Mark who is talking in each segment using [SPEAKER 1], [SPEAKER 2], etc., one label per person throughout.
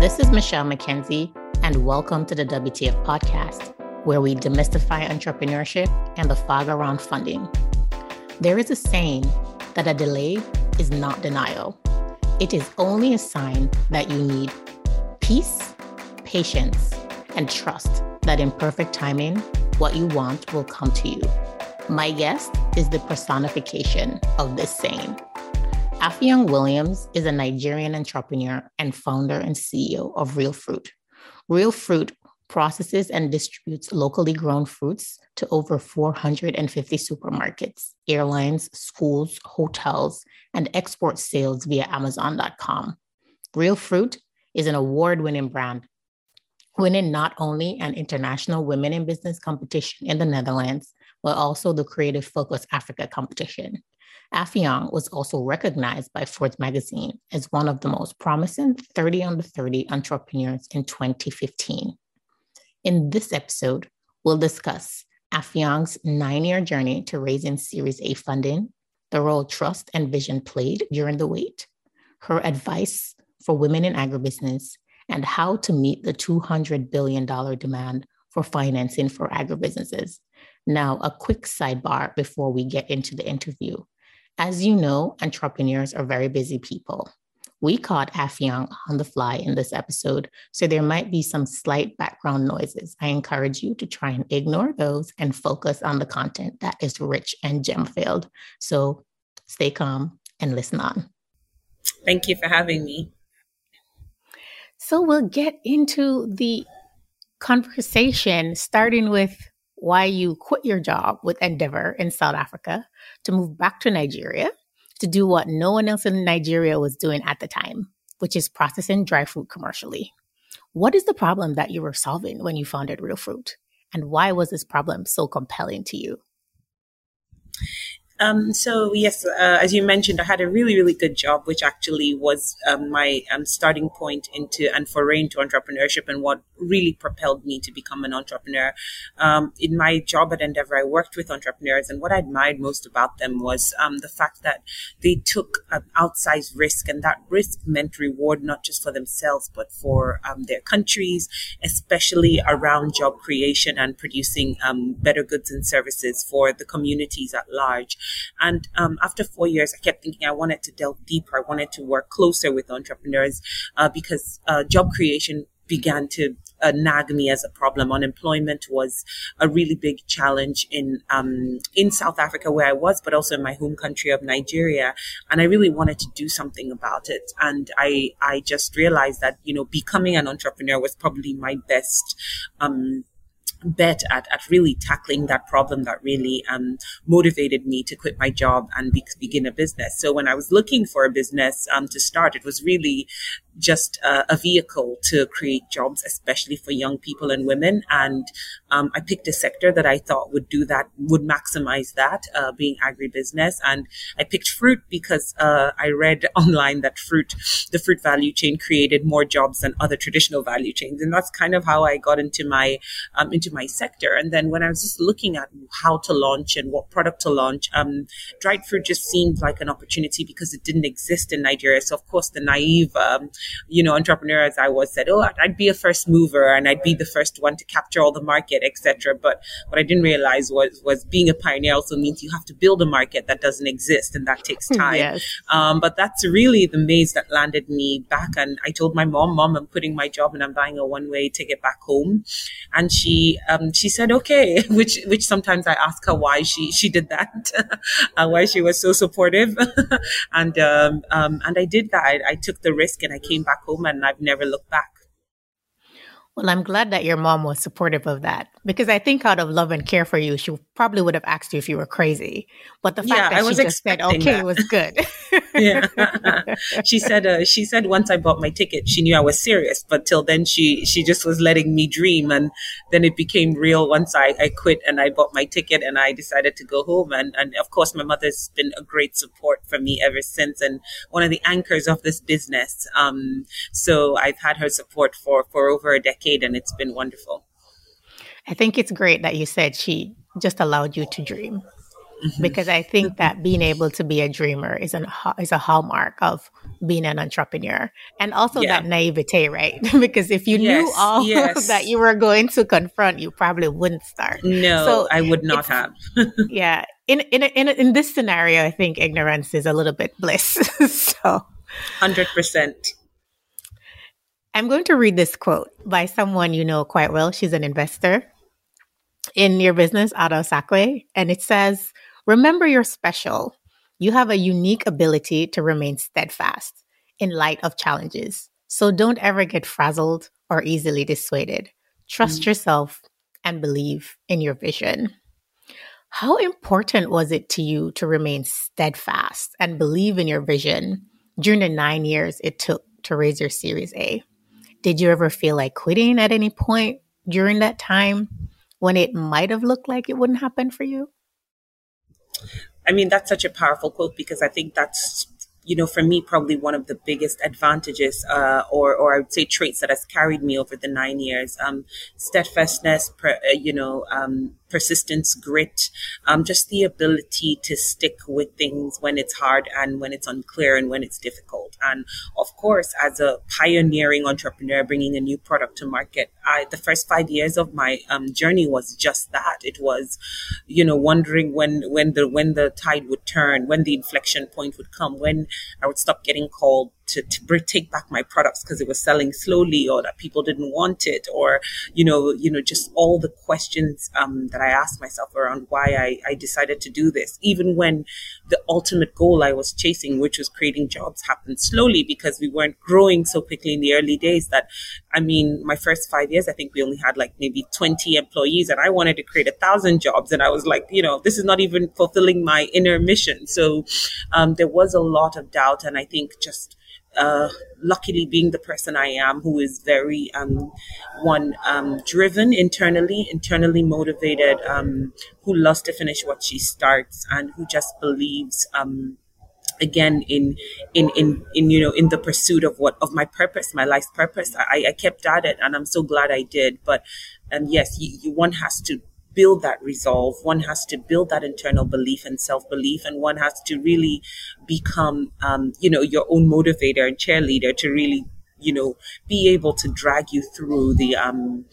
[SPEAKER 1] This is Michelle McKenzie, and welcome to the WTF podcast, where we demystify entrepreneurship and the fog around funding. There is a saying that a delay is not denial, it is only a sign that you need peace, patience, and trust that in perfect timing, what you want will come to you. My guest is the personification of this saying. Affiong Williams is a Nigerian entrepreneur and founder and CEO of ReelFruit. Real Fruit processes and distributes locally grown fruits to over 450 supermarkets, airlines, schools, hotels, and export sales via Amazon.com. ReelFruit is an award winning brand, winning not only an international women in business competition in the Netherlands, but also the Creative Focus Africa competition. Affiong was also recognized by Forbes magazine as one of the most promising 30 under 30 entrepreneurs in 2015. In this episode, we'll discuss Affiong's nine year journey to raising Series A funding, the role trust and vision played during the wait, her advice for women in agribusiness, and how to meet the $200 billion demand for financing for agribusinesses. Now, a quick sidebar before we get into the interview. As you know, entrepreneurs are very busy people. We caught Affiong on the fly in this episode, so there might be some slight background noises. I encourage you to try and ignore those and focus on the content that is rich and gem filled. So stay calm and listen on.
[SPEAKER 2] Thank you for having me.
[SPEAKER 1] So we'll get into the conversation, starting with why you quit your job with Endeavor in South Africa to move back to Nigeria to do what no one else in Nigeria was doing at the time, which is processing dry fruit commercially. What is the problem that you were solving when you founded ReelFruit? And why was this problem so compelling to you?
[SPEAKER 2] Um, so yes, uh, as you mentioned, I had a really, really good job, which actually was um, my um, starting point into and foray into entrepreneurship and what really propelled me to become an entrepreneur. Um, in my job at Endeavor, I worked with entrepreneurs, and what I admired most about them was um, the fact that they took an outsized risk, and that risk meant reward not just for themselves but for um, their countries, especially around job creation and producing better goods and services for the communities at large. And um, after four years, I kept thinking I wanted to delve deeper. I wanted to work closer with entrepreneurs uh, because uh, job creation began to uh, nag me as a problem. Unemployment was a really big challenge in um, in South Africa where I was, but also in my home country of Nigeria. And I really wanted to do something about it. And I I just realized that you know becoming an entrepreneur was probably my best. Um, bet at, at really tackling that problem that really um, motivated me to quit my job and be, begin a business. So when I was looking for a business um, to start, it was really just uh, a vehicle to create jobs, especially for young people and women. And um, I picked a sector that I thought would do that, would maximize that, uh, being agribusiness. And I picked fruit because uh, I read online that fruit, the fruit value chain, created more jobs than other traditional value chains, and that's kind of how I got into my um, into my sector. And then when I was just looking at how to launch and what product to launch, um, dried fruit just seemed like an opportunity because it didn't exist in Nigeria. So of course, the naive um, you know, entrepreneur as I was said, oh, I'd be a first mover and I'd be the first one to capture all the market, etc. But what I didn't realize was was being a pioneer also means you have to build a market that doesn't exist, and that takes time. yes. um, but that's really the maze that landed me back. And I told my mom, "Mom, I'm quitting my job and I'm buying a one way ticket back home." And she um, she said, "Okay," which which sometimes I ask her why she she did that, uh, why she was so supportive, and um, um, and I did that. I, I took the risk and I came back home and I've never looked back.
[SPEAKER 1] Well, I'm glad that your mom was supportive of that because I think out of love and care for you, she probably would have asked you if you were crazy. But the fact yeah, that I she just said okay that. was good.
[SPEAKER 2] yeah, she said. Uh, she said once I bought my ticket, she knew I was serious. But till then, she she just was letting me dream, and then it became real once I, I quit and I bought my ticket and I decided to go home. And and of course, my mother's been a great support for me ever since, and one of the anchors of this business. Um, so I've had her support for for over a decade decade, and it's been wonderful.
[SPEAKER 1] I think it's great that you said she just allowed you to dream. Mm-hmm. because I think that being able to be a dreamer is an is a hallmark of being an entrepreneur, and also yeah. that naivete, right? because if you yes, knew all yes. that you were going to confront, you probably wouldn't start.
[SPEAKER 2] No, so I would not have.
[SPEAKER 1] yeah, in in in in this scenario, I think ignorance is a little bit bliss. so,
[SPEAKER 2] hundred percent.
[SPEAKER 1] I'm going to read this quote by someone you know quite well. She's an investor in your business, Ada Osakwe, and it says, Remember you're special. You have a unique ability to remain steadfast in light of challenges. So don't ever get frazzled or easily dissuaded. Trust mm-hmm. yourself and believe in your vision. How important was it to you to remain steadfast and believe in your vision during the nine years it took to raise your Series A? Did you ever feel like quitting at any point during that time? when it might have looked like it wouldn't happen for you?
[SPEAKER 2] I mean, that's such a powerful quote because I think that's you know, for me, probably one of the biggest advantages, uh, or, or I would say traits that has carried me over the nine years. Um, steadfastness, per, uh, you know, um, persistence, grit, um, just the ability to stick with things when it's hard and when it's unclear and when it's difficult. And of course, as a pioneering entrepreneur bringing a new product to market, I, the first five years of my um, journey was just that. It was, you know, wondering when when the when the tide would turn, when the inflection point would come, when I would stop getting called to, to take back my products because it was selling slowly or that people didn't want it or you know you know just all the questions um, that I asked myself around why I, I decided to do this. Even when the ultimate goal I was chasing which was creating jobs happened slowly because we weren't growing so quickly in the early days that I mean my first five years I think we only had like maybe 20 employees and I wanted to create a thousand jobs and I was like you know this is not even fulfilling my inner mission. So um, there was a lot of doubt and I think just uh, luckily being the person I am, who is very um, one um, driven internally, internally motivated, um, who loves to finish what she starts, and who just believes um, again in in in in you know in the pursuit of what of my purpose my life's purpose. I i kept at it and i'm so glad i did. But um yes you, you one has to build that resolve. One has to build that internal belief and self belief, and one has to really become, um, you know, your own motivator and cheerleader to really, you know, be able to drag you through the, um,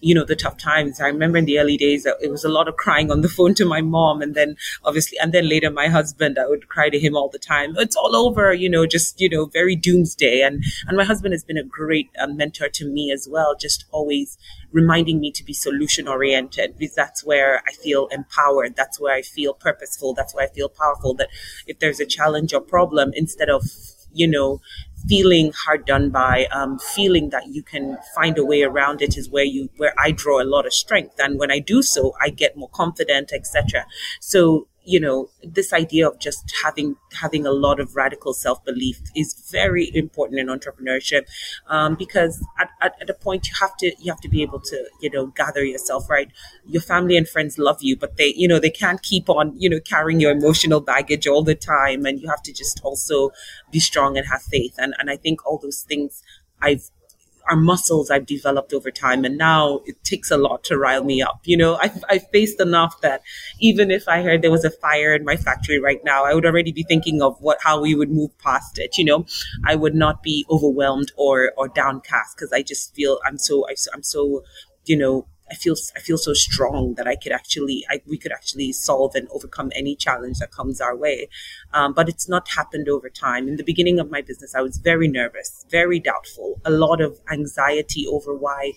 [SPEAKER 2] you know the tough times. I remember in the early days it was a lot of crying on the phone to my mom and then obviously and then later my husband i would cry to him all the time. It's all over you know just you know very doomsday. And and my husband has been a great um, mentor to me as well just always reminding me to be solution oriented because that's where i feel empowered. That's where i feel purposeful. That's where i feel powerful that if there's a challenge or problem instead of you know feeling hard done by, um, feeling that you can find a way around it is where you where I draw a lot of strength, and when I do so, I get more confident, etc. So you know this idea of just having having a lot of radical self-belief is very important in entrepreneurship um, because at, at, at, a point you have to you have to be able to you know gather yourself right? Your family and friends love you but they you know they can't keep on you know carrying your emotional baggage all the time and you have to just also be strong and have faith. And and i think all those things i've are muscles I've developed over time. And now it takes a lot to rile me up. You know, I've, I've faced enough that even if I heard there was a fire in my factory right now, I would already be thinking of what, how we would move past it. You know, I would not be overwhelmed or, or downcast because I just feel I'm so, I'm so, you know, I feel I feel so strong that I could actually I, we could actually solve and overcome any challenge that comes our way. Um, but it's not happened over time. In the beginning of my business, I was very nervous, very doubtful, a lot of anxiety over why,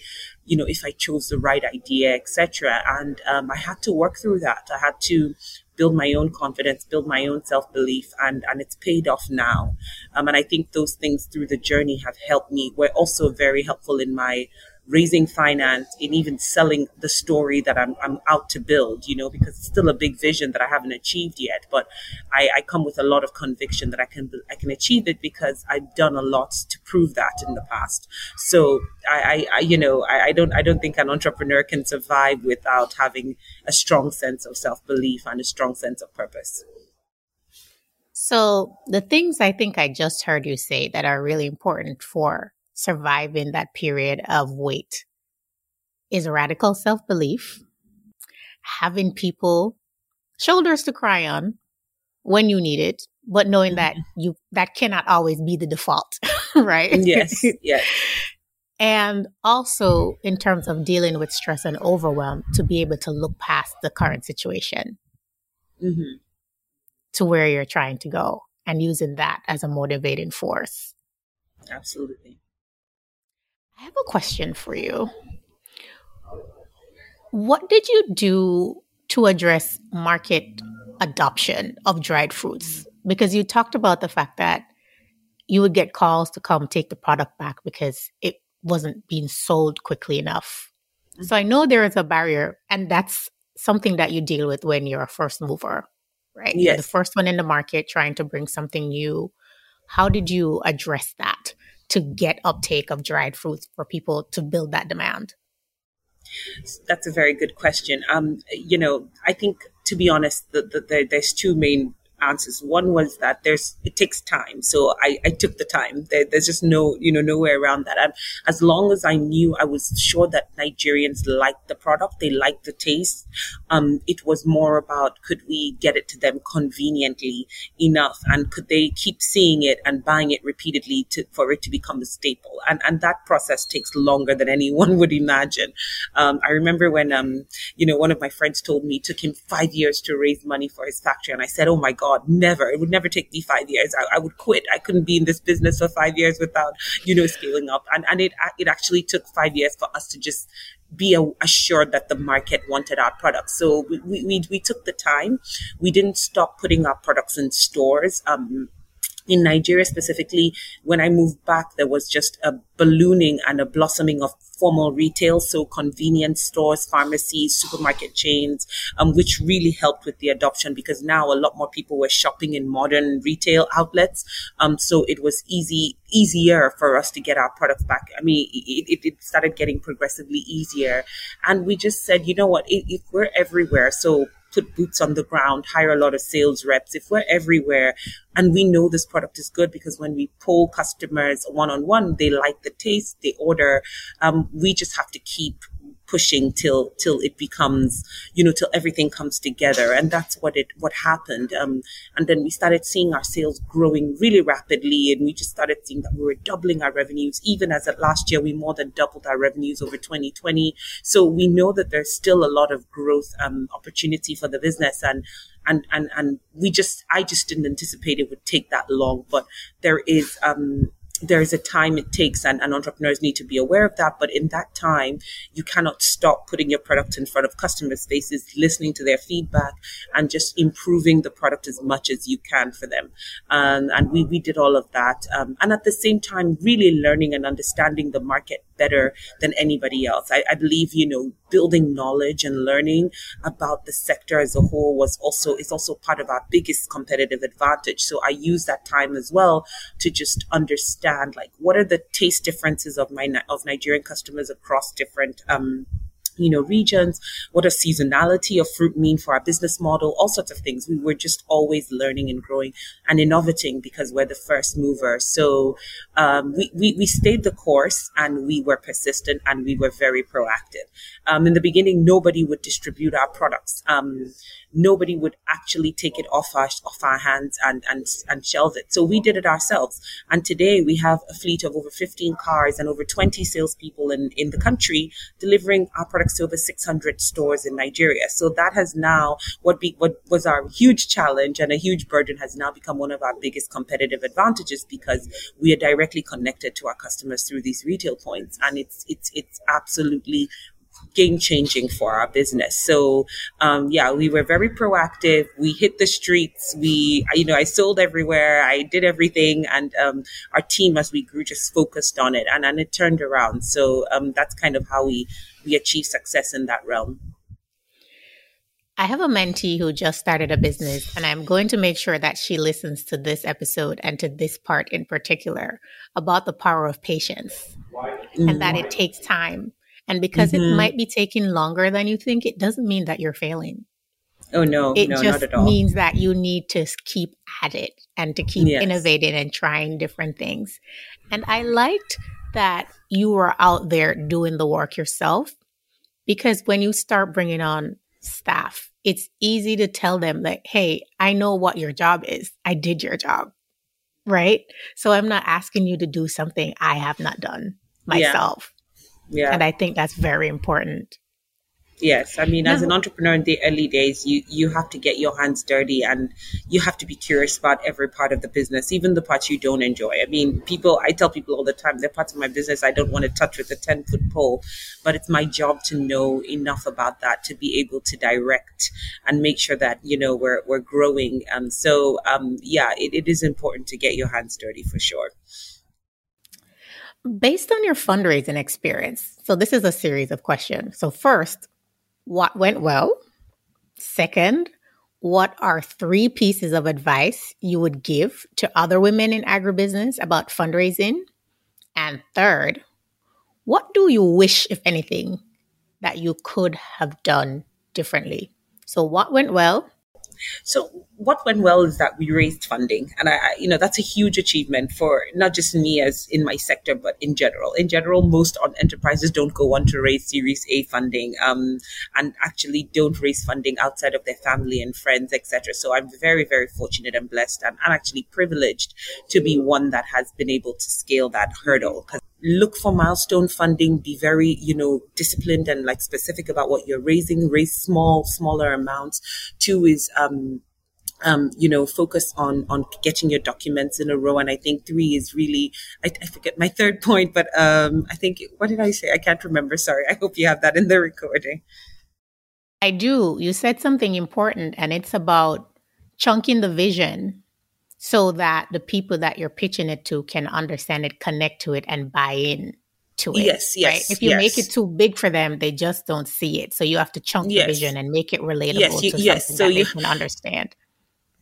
[SPEAKER 2] you know, if I chose the right idea, etc. And um, I had to work through that. I had to build my own confidence, build my own self belief, and and it's paid off now. Um, and I think those things through the journey have helped me. Were also very helpful in my raising finance and even selling the story that I'm, I'm out to build, you know, because it's still a big vision that I haven't achieved yet. But I, I come with a lot of conviction that I can I can achieve it because I've done a lot to prove that in the past. So I, I, I you know I, I don't I don't think an entrepreneur can survive without having a strong sense of self belief and a strong sense of purpose.
[SPEAKER 1] So the things I think I just heard you say that are really important for surviving that period of wait is radical self belief, having people shoulders to cry on when you need it, but knowing that mm-hmm. you that cannot always be the default, right?
[SPEAKER 2] Yes, yes.
[SPEAKER 1] and also in terms of dealing with stress and overwhelm, to be able to look past the current situation mm-hmm. to where you're trying to go, and using that as a motivating force.
[SPEAKER 2] Absolutely.
[SPEAKER 1] I have a question for you. What did you do to address market adoption of dried fruits? Because you talked about the fact that you would get calls to come take the product back because it wasn't being sold quickly enough. Mm-hmm. So I know there is a barrier, and that's something that you deal with when you're a first mover, right? Yes. You're the first one in the market trying to bring something new. How did you address that to get uptake of dried fruits for people to build that demand?
[SPEAKER 2] That's a very good question. Um, you know, I think to be honest, the, the, the, there's two main answers. One was that there's it takes time, so I, I took the time. There, there's just no you know no way around that. And as long as I knew, I was sure that Nigerians liked the product, they liked the taste. Um, it was more about could we get it to them conveniently enough, and could they keep seeing it and buying it repeatedly to, for it to become a staple. And and that process takes longer than anyone would imagine. Um, I remember when um you know one of my friends told me it took him five years to raise money for his factory, and I said, oh my god God, never. It would never take me five years. I, I, would quit. I couldn't be in this business for five years without, you know, scaling up. And, and it, it actually took five years for us to just be assured that the market wanted our products. So we, we, we took the time. We didn't stop putting our products in stores. Um, in Nigeria specifically, when I moved back, there was just a ballooning and a blossoming of formal retail, so convenience stores, pharmacies, supermarket chains, um, which really helped with the adoption because now a lot more people were shopping in modern retail outlets. Um, so it was easy, easier for us to get our products back. I mean, it, it, started getting progressively easier. And we just said, you know what, if we're everywhere, so put boots on the ground, hire a lot of sales reps, if we're everywhere and we know this product is good because when we poll customers one on one, they like the taste, they order. Um, we just have to keep pushing till till it becomes you know till everything comes together. And that's what it what happened. Um, and then we started seeing our sales growing really rapidly. And we just started seeing that we were doubling our revenues. Even as at last year we more than doubled our revenues over 2020 so we know that there's still a lot of growth um, opportunity for the business. And and and and we just I just didn't anticipate it would take that long. But there is um there's a time it takes and, and, entrepreneurs need to be aware of that but in that time you cannot stop putting your product in front of customers faces listening to their feedback and just improving the product as much as you can for them. Um, and we, we did all of that um, and at the same time really learning and understanding the market better than anybody else. I, I believe you know building knowledge and learning about the sector as a whole was also is also part of our biggest competitive advantage. So i use that time as well to just understand like what are the taste differences of my of Nigerian customers across different um, you know, regions, what does seasonality of fruit mean for our business model, all sorts of things. We were just always learning and growing and innovating because we're the first mover. So um, we, we, we stayed the course and we were persistent and we were very proactive. Um, in the beginning, nobody would distribute our products. Um, nobody would actually take it off our off our hands and and and shelve it. So we did it ourselves. And today we have a fleet of over 15 cars and over 20 salespeople in in the country delivering our products to over 600 stores in Nigeria. So that has now what be what was our huge challenge and a huge burden has now become one of our biggest competitive advantages because we are directly connected to our customers through these retail points and it's it's it's absolutely game changing for our business. So, um, yeah, we were very proactive. We hit the streets. We, you know, I sold everywhere. I did everything. And um, our team, as we grew, just focused on it and, and it turned around. So um, that's kind of how we, we achieved success in that realm.
[SPEAKER 1] I have a mentee who just started a business, and I'm going to make sure that she listens to this episode and to this part in particular about the power of patience and that it takes time and because mm-hmm. it might be taking longer than you think, it doesn't mean that you're failing.
[SPEAKER 2] Oh no,
[SPEAKER 1] it
[SPEAKER 2] no,
[SPEAKER 1] just means that you need to keep at it and to keep yes. innovating and trying different things. And I liked that you were out there doing the work yourself because when you start bringing on staff, it's easy to tell them that, hey, I know what your job is. I did your job. Right. So I'm not asking you to do something I have not done myself. Yeah. And I think that's very important.
[SPEAKER 2] Yes, I mean, as an entrepreneur in the early days, you you have to get your hands dirty and you have to be curious about every part of the business, even the parts you don't enjoy. I mean, people, I tell people all the time, there are parts of my business I don't want to touch with a ten foot pole, but it's my job to know enough about that to be able to direct and make sure that you know we're we're growing. And so, um, yeah, it, it is important to get your hands dirty for sure.
[SPEAKER 1] Based on your fundraising experience, so this is a series of questions. So, first, what went well? Second, what are three pieces of advice you would give to other women in agribusiness about fundraising? And third, what do you wish, if anything, that you could have done differently? So, what went well?
[SPEAKER 2] So what went well is that we raised funding, and I, you know, that's a huge achievement for not just me as in my sector, but in general. In general, most enterprises don't go on to raise Series A funding, um, and actually don't raise funding outside of their family and friends, etc. So I'm very, very fortunate and blessed, and, and actually privileged to be one that has been able to scale that hurdle look for milestone funding be very you know disciplined and like specific about what you're raising raise small smaller amounts two is um um, you know, focus on on getting your documents in a row. And I think three is really, I, I forget my third point, but um, I think what did I say? I can't remember. Sorry. I hope you have that in the recording.
[SPEAKER 1] I do. You said something important, and it's about chunking the vision so that the people that you're pitching it to can understand it, connect to it, and buy in to it.
[SPEAKER 2] Yes, yes.
[SPEAKER 1] Right? If you
[SPEAKER 2] yes.
[SPEAKER 1] make it too big for them, they just don't see it. So you have to chunk yes. the vision and make it relatable yes, you, to yes. something so that you, they can understand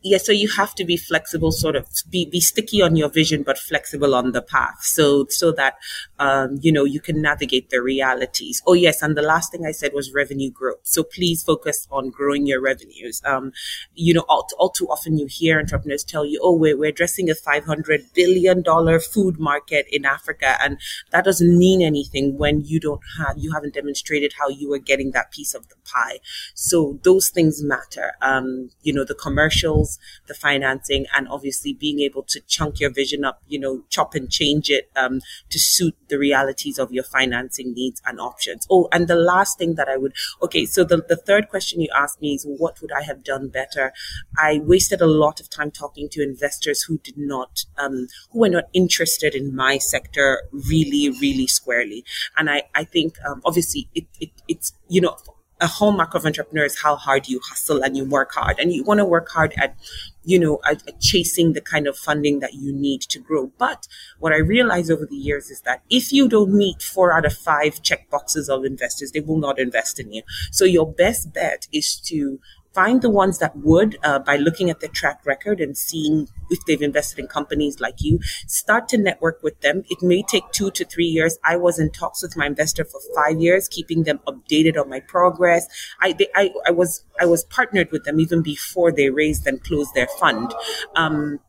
[SPEAKER 2] yeah, so you have to be flexible, sort of be, be sticky on your vision, but flexible on the path. So, so that, um, you know, you can navigate the realities. Oh, yes. And the last thing I said was revenue growth. So please focus on growing your revenues. Um, you know, all, all too often you hear entrepreneurs tell you, oh, we're, we're addressing a $500 billion food market in Africa. And that doesn't mean anything when you don't have, you haven't demonstrated how you are getting that piece of the pie. So those things matter. Um, you know, the commercials, the financing, and obviously being able to chunk your vision up, you know, chop and change it um, to suit the realities of your financing needs and options. Oh, and the last thing that I would, okay, so the, the third question you asked me is what would I have done better? I wasted a lot of time talking to investors who did not, um, who were not interested in my sector really, really squarely. And I, I think, um, obviously it, it, it's, you know, a hallmark of entrepreneur is how hard you hustle and you work hard. And you want to work hard at you know at, at, chasing the kind of funding that you need to grow. But what i realized over the years is that if you don't meet four out of five check boxes of investors they will not invest in you. So your best bet is to find the ones that would uh, by looking at their track record and seeing if they've invested in companies like you start to network with them. It may take two to three years. I was in talks with my investor for five years keeping them updated on my progress. I they, I, I was i was partnered with them even before they raised and closed their fund. Um,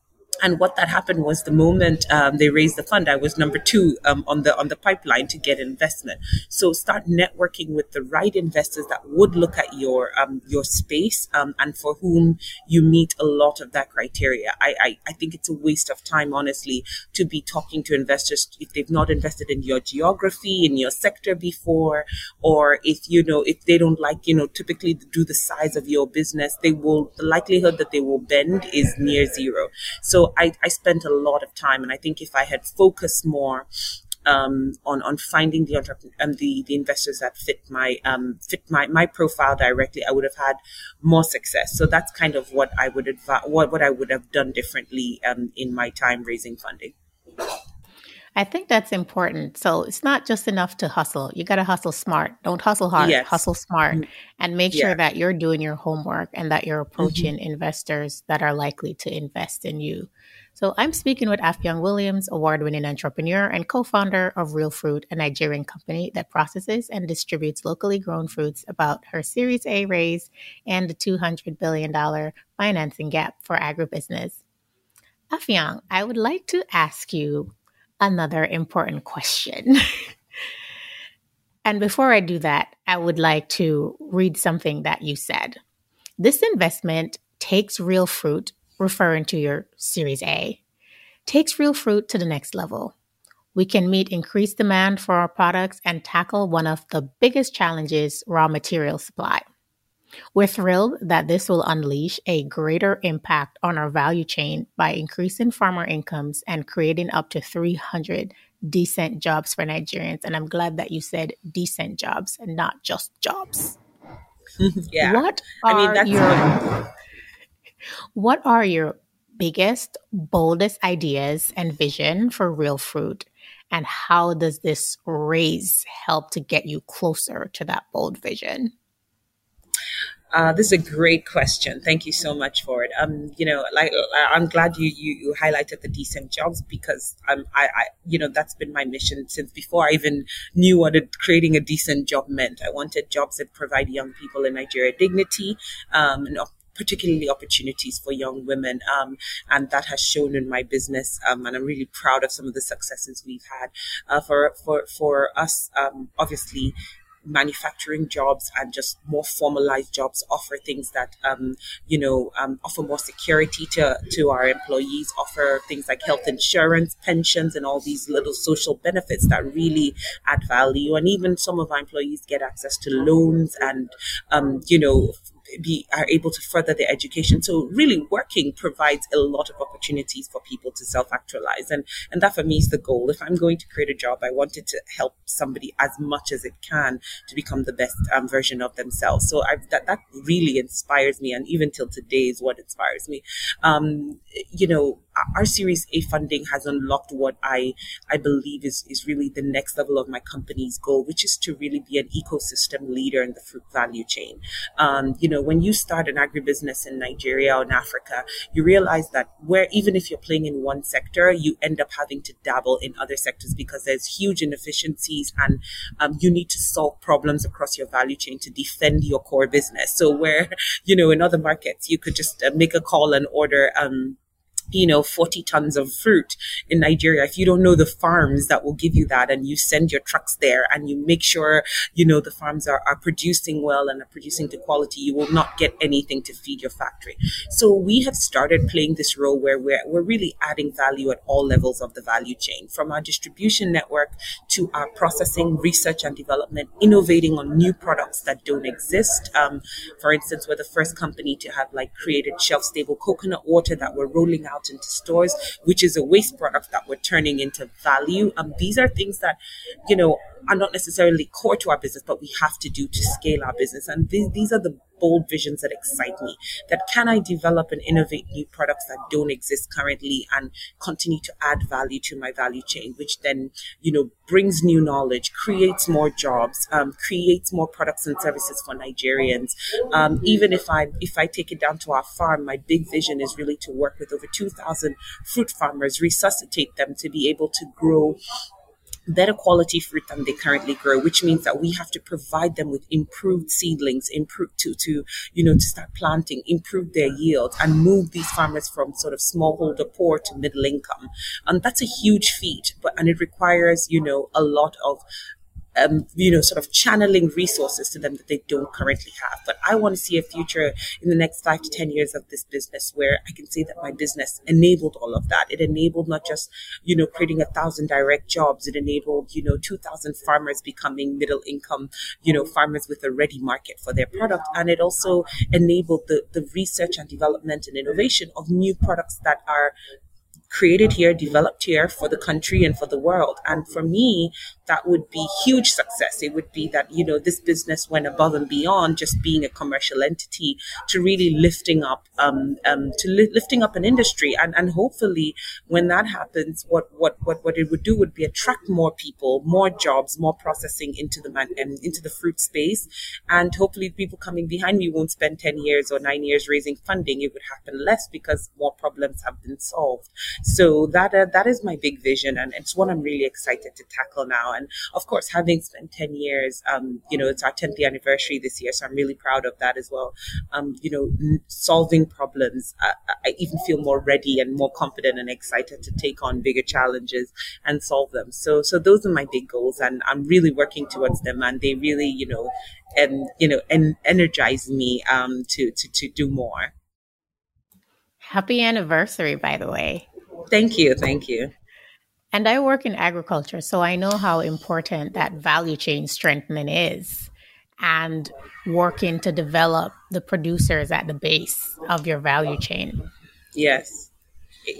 [SPEAKER 2] and what that happened was the moment um, they raised the fund, I was number two um, on the on the pipeline to get investment. So start networking with the right investors that would look at your um, your space um, and for whom you meet a lot of that criteria. I, I I think it's a waste of time, honestly, to be talking to investors if they've not invested in your geography in your sector before, or if you know if they don't like you know typically do the size of your business, they will the likelihood that they will bend is near zero. So I, I spent a lot of time, and I think if I had focused more um, on on finding the entrepreneur and um, the the investors that fit my um, fit my my profile directly, I would have had more success. So that's kind of what I would advise, what what I would have done differently um, in my time raising funding.
[SPEAKER 1] I think that's important. So it's not just enough to hustle. You got to hustle smart. Don't hustle hard, yes. hustle smart mm-hmm. and make yeah. sure that you're doing your homework and that you're approaching mm-hmm. investors that are likely to invest in you. So I'm speaking with Affiong Williams, award-winning entrepreneur and co-founder of ReelFruit, a Nigerian company that processes and distributes locally grown fruits about her Series A raise and the $200 billion financing gap for agribusiness. Affiong, I would like to ask you another important question. And before I do that, I would like to read something that you said. This investment takes ReelFruit, referring to your Series A, takes ReelFruit to the next level. We can meet increased demand for our products and tackle one of the biggest challenges raw material supply. We're thrilled that this will unleash a greater impact on our value chain by increasing farmer incomes and creating up to 300 decent jobs for Nigerians. And I'm glad that you said decent jobs and not just jobs.
[SPEAKER 2] yeah.
[SPEAKER 1] What are I mean, that's your What are your biggest, boldest ideas and vision for ReelFruit? And how does this raise help to get you closer to that bold vision?
[SPEAKER 2] Uh, this is a great question. Thank you so much for it. Um, you know, like I'm glad you you, you highlighted the decent jobs because um, I, I, you know, that's been my mission since before I even knew what creating a decent job meant. I wanted jobs that provide young people in Nigeria dignity, um, and particularly opportunities for young women. Um, and that has shown in my business. Um, and I'm really proud of some of the successes we've had. Uh, for, for, for us, um, obviously, manufacturing jobs and just more formalized jobs offer things that um, you know um, offer more security to to our employees offer things like health insurance pensions and all these little social benefits that really add value. And even some of our employees get access to loans and um, you know be are able to further their education. So really working provides a lot of opportunities for people to self-actualize. And and that for me is the goal. If I'm going to create a job, I want it to help somebody as much as it can to become the best um, version of themselves. So I, that that really inspires me, and even till today is what inspires me. Um, you know, our Series A funding has unlocked what I I believe is is really the next level of my company's goal, which is to really be an ecosystem leader in the fruit value chain. Um, you know, when you start an agribusiness in Nigeria or in Africa, you realize that where even if you're playing in one sector, you end up having to dabble in other sectors because there's huge inefficiencies and um, you need to solve problems across your value chain to defend your core business. So where you know in other markets you could just uh, make a call and order. Um, you know, 40 tons of fruit in Nigeria, if you don't know the farms that will give you that and you send your trucks there and you make sure, you know, the farms are, are producing well and are producing to quality, you will not get anything to feed your factory. So we have started playing this role where we're, we're really adding value at all levels of the value chain, from our distribution network to our processing, research and development, innovating on new products that don't exist. Um, for instance, we're the first company to have like created shelf stable coconut water that we're rolling out out into stores, which is a waste product that we're turning into value. And these are things that, you know, are not necessarily core to our business, but we have to do to scale our business. And these, these are the bold visions that excite me. That can I develop and innovate new products that don't exist currently and continue to add value to my value chain, which then, you know, brings new knowledge, creates more jobs, um, creates more products and services for Nigerians. Um, even if I if I take it down to our farm, my big vision is really to work with over 2,000 fruit farmers, resuscitate them to be able to grow better quality fruit than they currently grow, which means that we have to provide them with improved seedlings, improve to, to, you know, to start planting, improve their yield and move these farmers from sort of smallholder poor to middle income. And that's a huge feat, but, and it requires, you know, a lot of um, you know, sort of channeling resources to them that they don't currently have. But I want to see a future in the next five to 10 years of this business where I can say that my business enabled all of that. It enabled not just, you know, creating a thousand direct jobs. It enabled, you know, 2000 farmers becoming middle income, you know, farmers with a ready market for their product. And it also enabled the, the research and development and innovation of new products that are created here, developed here for the country and for the world. And for me, that would be huge success. It would be that, you know, this business went above and beyond just being a commercial entity to really lifting up, um, um, to li- lifting up an industry. And, and hopefully when that happens, what, what, what, what it would do would be attract more people, more jobs, more processing into the man, um, into the fruit space. And hopefully people coming behind me won't spend 10 years or nine years raising funding. It would happen less because more problems have been solved. So that uh, that is my big vision, and it's what I'm really excited to tackle now. And of course, having spent ten years, um, you know, it's our tenth anniversary this year, so I'm really proud of that as well. Um, you know, solving problems, uh, I even feel more ready and more confident and excited to take on bigger challenges and solve them. So so those are my big goals, and I'm really working towards them, and they really, you know, and you know, and energize me um, to to to do more.
[SPEAKER 1] Happy anniversary, by the way.
[SPEAKER 2] Thank you. Thank you.
[SPEAKER 1] And I work in agriculture, so I know how important that value chain strengthening is and working to develop the producers at the base of your value chain.
[SPEAKER 2] Yes.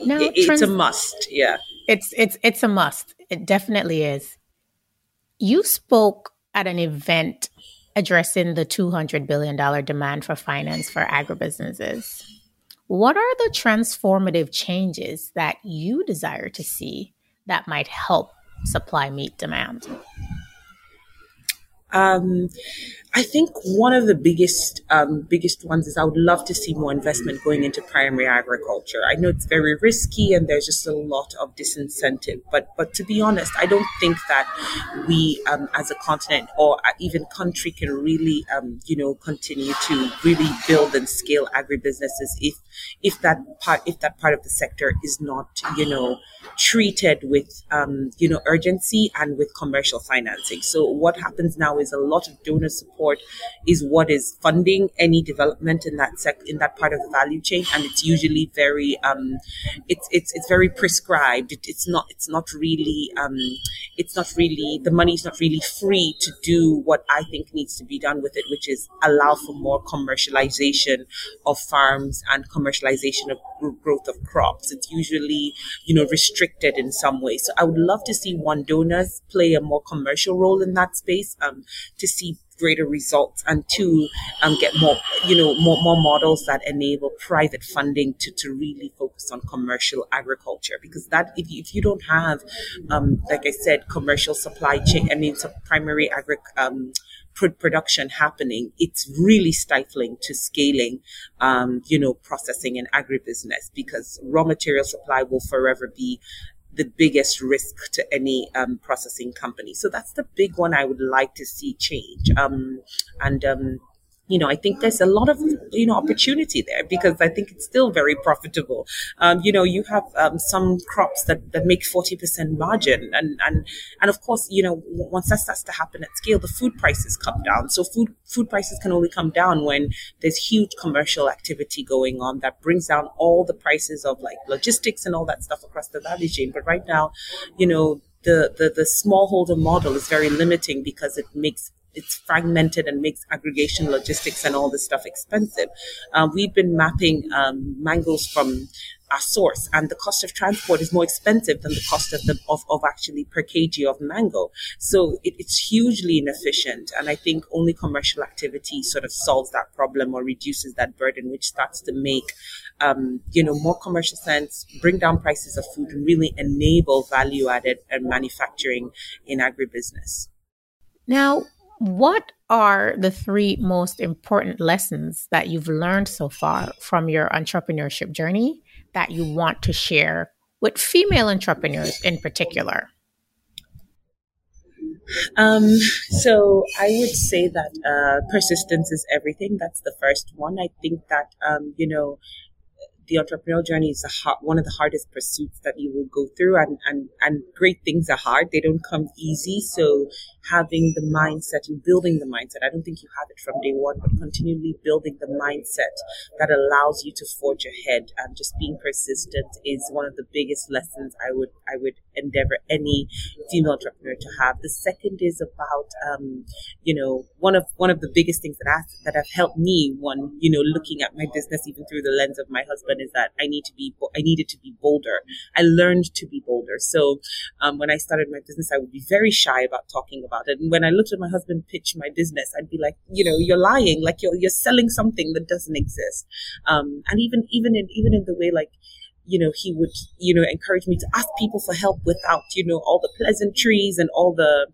[SPEAKER 2] Now, it's trans- a must. Yeah.
[SPEAKER 1] It's it's it's a must. It definitely is. You spoke at an event addressing the $200 billion demand for finance for agribusinesses. What are the transformative changes that you desire to see that might help supply meet demand?
[SPEAKER 2] Um, I think one of the biggest um, biggest ones is I would love to see more investment going into primary agriculture. I know it's very risky and there's just a lot of disincentive, but but to be honest, I don't think that we um, as a continent or even country can really um, you know continue to really build and scale agribusinesses if if that part if that part of the sector is not you know treated with um, you know urgency and with commercial financing. So what happens now is a lot of donor support support is what is funding any development in that sec in that part of the value chain, and it's usually very um, it's it's it's very prescribed. It, it's not it's not really um, it's not really the money is not really free to do what I think needs to be done with it, which is allow for more commercialization of farms and commercialization of growth of crops. It's usually you know restricted in some way. So I would love to see one donors play a more commercial role in that space um, to see greater results and to um, get more, you know, more, more models that enable private funding to, to really focus on commercial agriculture. Because that, if you, if you don't have, um, like I said, commercial supply chain, I mean, primary agri, um, production happening, it's really stifling to scaling, um, you know, processing and agribusiness because raw material supply will forever be the biggest risk to any um, processing company. So that's the big one I would like to see change. Um, and um, you know, I think there's a lot of, you know, opportunity there because I think it's still very profitable. Um, you know, you have um, some crops that, that make 40% margin. And, and, and of course, you know, once that starts to happen at scale, the food prices come down. So food, food prices can only come down when there's huge commercial activity going on that brings down all the prices of like logistics and all that stuff across the value chain. But right now, you know, the, the, the smallholder model is very limiting because it makes it's fragmented and makes aggregation logistics and all this stuff expensive. Uh, we've been mapping um, mangoes from our source and the cost of transport is more expensive than the cost of the of, of actually per kg of mango so it, it's hugely inefficient and i think only commercial activity sort of solves that problem or reduces that burden which starts to make um, you know more commercial sense bring down prices of food and really enable value added and manufacturing in agribusiness
[SPEAKER 1] now what are the three most important lessons that you've learned so far from your entrepreneurship journey that you want to share with female entrepreneurs in particular?
[SPEAKER 2] Um, so I would say that uh, persistence is everything. That's the first one. I think that um, you know the entrepreneurial journey is hard, one of the hardest pursuits that you will go through and, and, and great things are hard. They don't come easy. So having the mindset and building the mindset, I don't think you have it from day one, but continually building the mindset that allows you to forge ahead and just being persistent is one of the biggest lessons I would, I would endeavor any female entrepreneur to have. The second is about, um, you know, one of, one of the biggest things that I, that have helped me, one, you know, looking at my business even through the lens of my husband is that I need to be, I needed to be bolder. I learned to be bolder. So, um, when I started my business, I would be very shy about talking about it. And when I looked at my husband pitch my business, I'd be like, you know, you're lying, like you're, you're selling something that doesn't exist. Um, and even, even in, even in the way like, you know, he would, you know, encourage me to ask people for help without, you know, all the pleasantries and all the,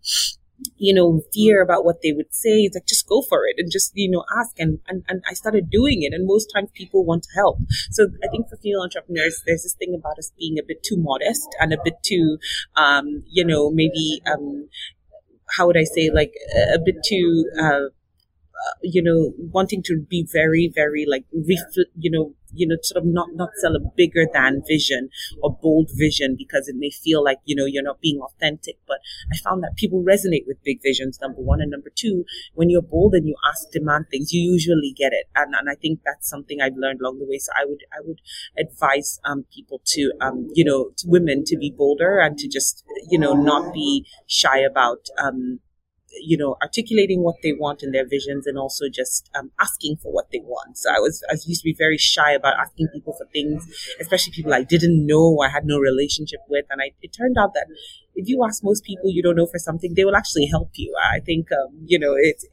[SPEAKER 2] you know, fear about what they would say. It's like, just go for it and just, you know, ask. And, and, and I started doing it. And most times people want to help. So I think for female entrepreneurs, there's this thing about us being a bit too modest and a bit too, um, you know, maybe, um, how would I say, like a bit too, uh, uh, you know, wanting to be very, very like, refl- you know, you know, sort of not, not sell a bigger than vision or bold vision because it may feel like, you know, you're not being authentic. But I found that people resonate with big visions, number one. And number two, when you're bold and you ask, demand things, you usually get it. And, and I think that's something I've learned along the way. So I would, I would advise, um, people to, um, you know, to women to be bolder and to just, you know, not be shy about, um, you know, articulating what they want in their visions and also just um, asking for what they want. So I was, I used to be very shy about asking people for things, especially people I didn't know I had no relationship with. And I, it turned out that if you ask most people you don't know for something, they will actually help you. I think, um, you know, it's,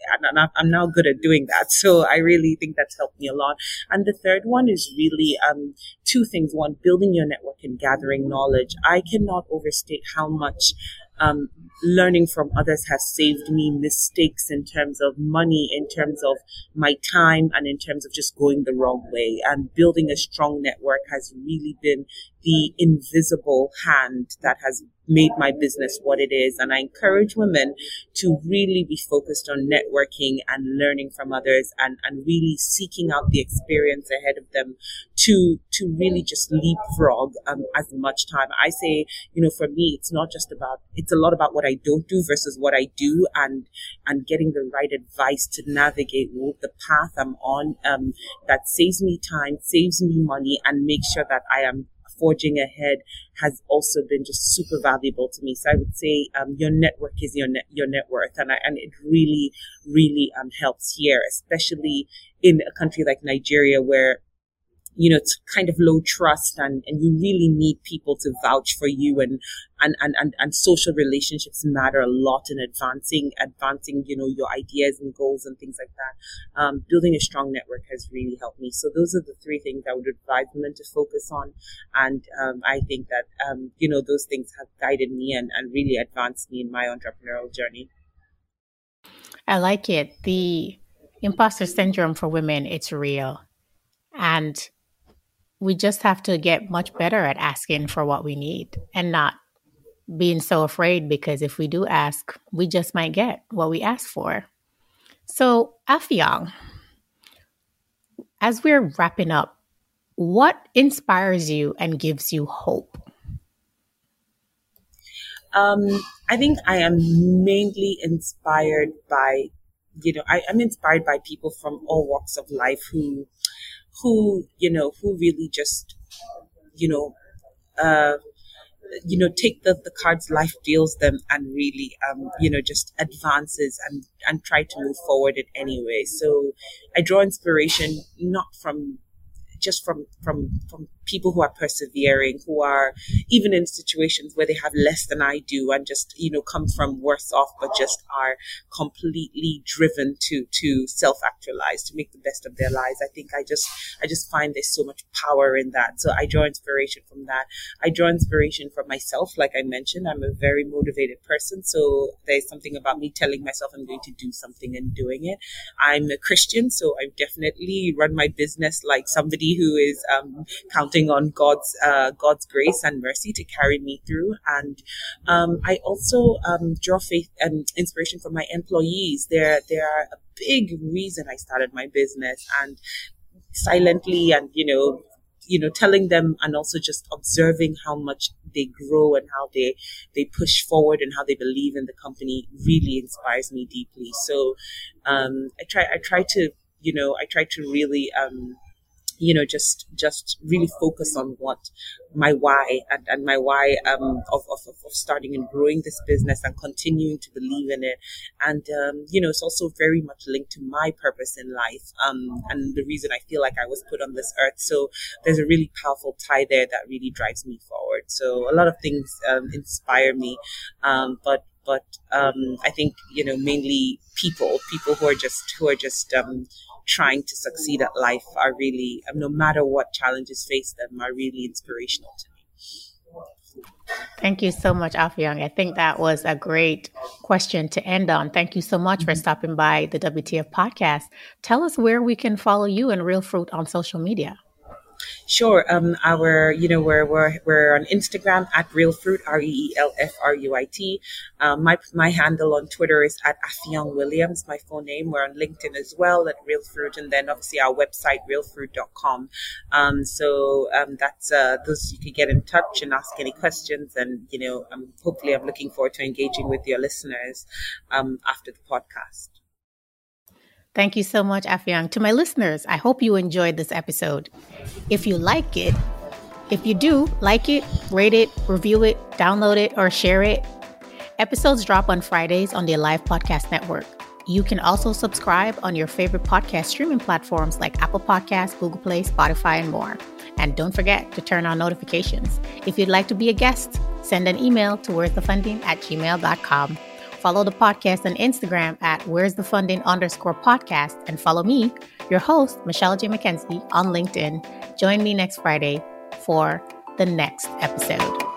[SPEAKER 2] I'm now good at doing that. So I really think that's helped me a lot. And the third one is really, um, two things. One, building your network and gathering knowledge. I cannot overstate how much, um, learning from others has saved me mistakes in terms of money, in terms of my time, and in terms of just going the wrong way. And building a strong network has really been the invisible hand that has made my business what it is. And I encourage women to really be focused on networking and learning from others and, and really seeking out the experience ahead of them to, to really just leapfrog um, as much time. I say, you know, for me, it's not just about, it's a lot about what I don't do versus what I do and, and getting the right advice to navigate the path I'm on, um, that saves me time, saves me money and makes sure that I am forging ahead has also been just super valuable to me. So I would say um, your network is your net, your net worth, and I, and it really really um, helps here, especially in a country like Nigeria where you know, it's kind of low trust and, and you really need people to vouch for you and, and, and, and, and social relationships matter a lot in advancing, advancing, you know, your ideas and goals and things like that. Um, building a strong network has really helped me. So those are the three things I would advise women to focus on. And, um, I think that, um, you know, those things have guided me and, and really advanced me in my entrepreneurial journey.
[SPEAKER 1] I like it. The imposter syndrome for women, it's real. And we just have to get much better at asking for what we need and not being so afraid because if we do ask, we just might get what we ask for. So, Affiong, as we're wrapping up, what inspires you and gives you hope?
[SPEAKER 2] Um, I think I am mainly inspired by, you know, I, I'm inspired by people from all walks of life who who you know who really just you know uh, you know take the, the cards life deals them and really um, you know just advances and and try to move forward in any way. So i draw inspiration not from just from from from people who are persevering, who are even in situations where they have less than I do and just, you know, come from worse off, but just are completely driven to, to self actualize, to make the best of their lives. I think I just, I just find there's so much power in that. So I draw inspiration from that. I draw inspiration from myself. Like I mentioned, I'm a very motivated person. So there's something about me telling myself I'm going to do something and doing it. I'm a Christian, so I definitely run my business like somebody who is um, counting counting on God's uh, God's grace and mercy to carry me through. And um, I also um, draw faith and inspiration from my employees. They're they are a big reason I started my business and silently and you know you know telling them and also just observing how much they grow and how they they push forward and how they believe in the company really inspires me deeply so um, i try i try to you know i try to really um, you know, just just really focus on what my why and, and my why um, of, of, of starting and growing this business and continuing to believe in it. And, um, you know, it's also very much linked to my purpose in life um, and the reason I feel like I was put on this earth. So there's a really powerful tie there that really drives me forward. So a lot of things um, inspire me, um, but but um, I think you know mainly people, people who are just who are just um, trying to succeed at life are really, um, no matter what challenges face them, are really inspirational to me.
[SPEAKER 1] Thank you so much, Affiong. I think that was a great question to end on. Thank you so much mm-hmm. for stopping by the WTF podcast. Tell us where we can follow you and ReelFruit on social media.
[SPEAKER 2] Sure. Um, our, you know, we're, we're, we're on Instagram at ReelFruit, R E E L F R U I T. Um, my, my handle on Twitter is at Affiong Williams, my full name. We're on LinkedIn as well at ReelFruit. And then obviously our website, reelfruit.com. Um, so, um, that's, uh, those you can get in touch and ask any questions. And, you know, um, hopefully I'm looking forward to engaging with your listeners, um, after the podcast.
[SPEAKER 1] Thank you so much, Affiong. To my listeners, I hope you enjoyed this episode. If you like it, if you do, like it, rate it, review it, download it, or share it. Episodes drop on Fridays on the Alive Podcast Network. You can also subscribe on your favorite podcast streaming platforms like Apple Podcasts, Google Play, Spotify, and more. And don't forget to turn on notifications. If you'd like to be a guest, send an email to where's the funding at gmail.com. Follow the podcast on Instagram at Where's the Funding underscore podcast and follow me, your host, Michelle J. McKenzie, on LinkedIn. Join me next Friday for the next episode.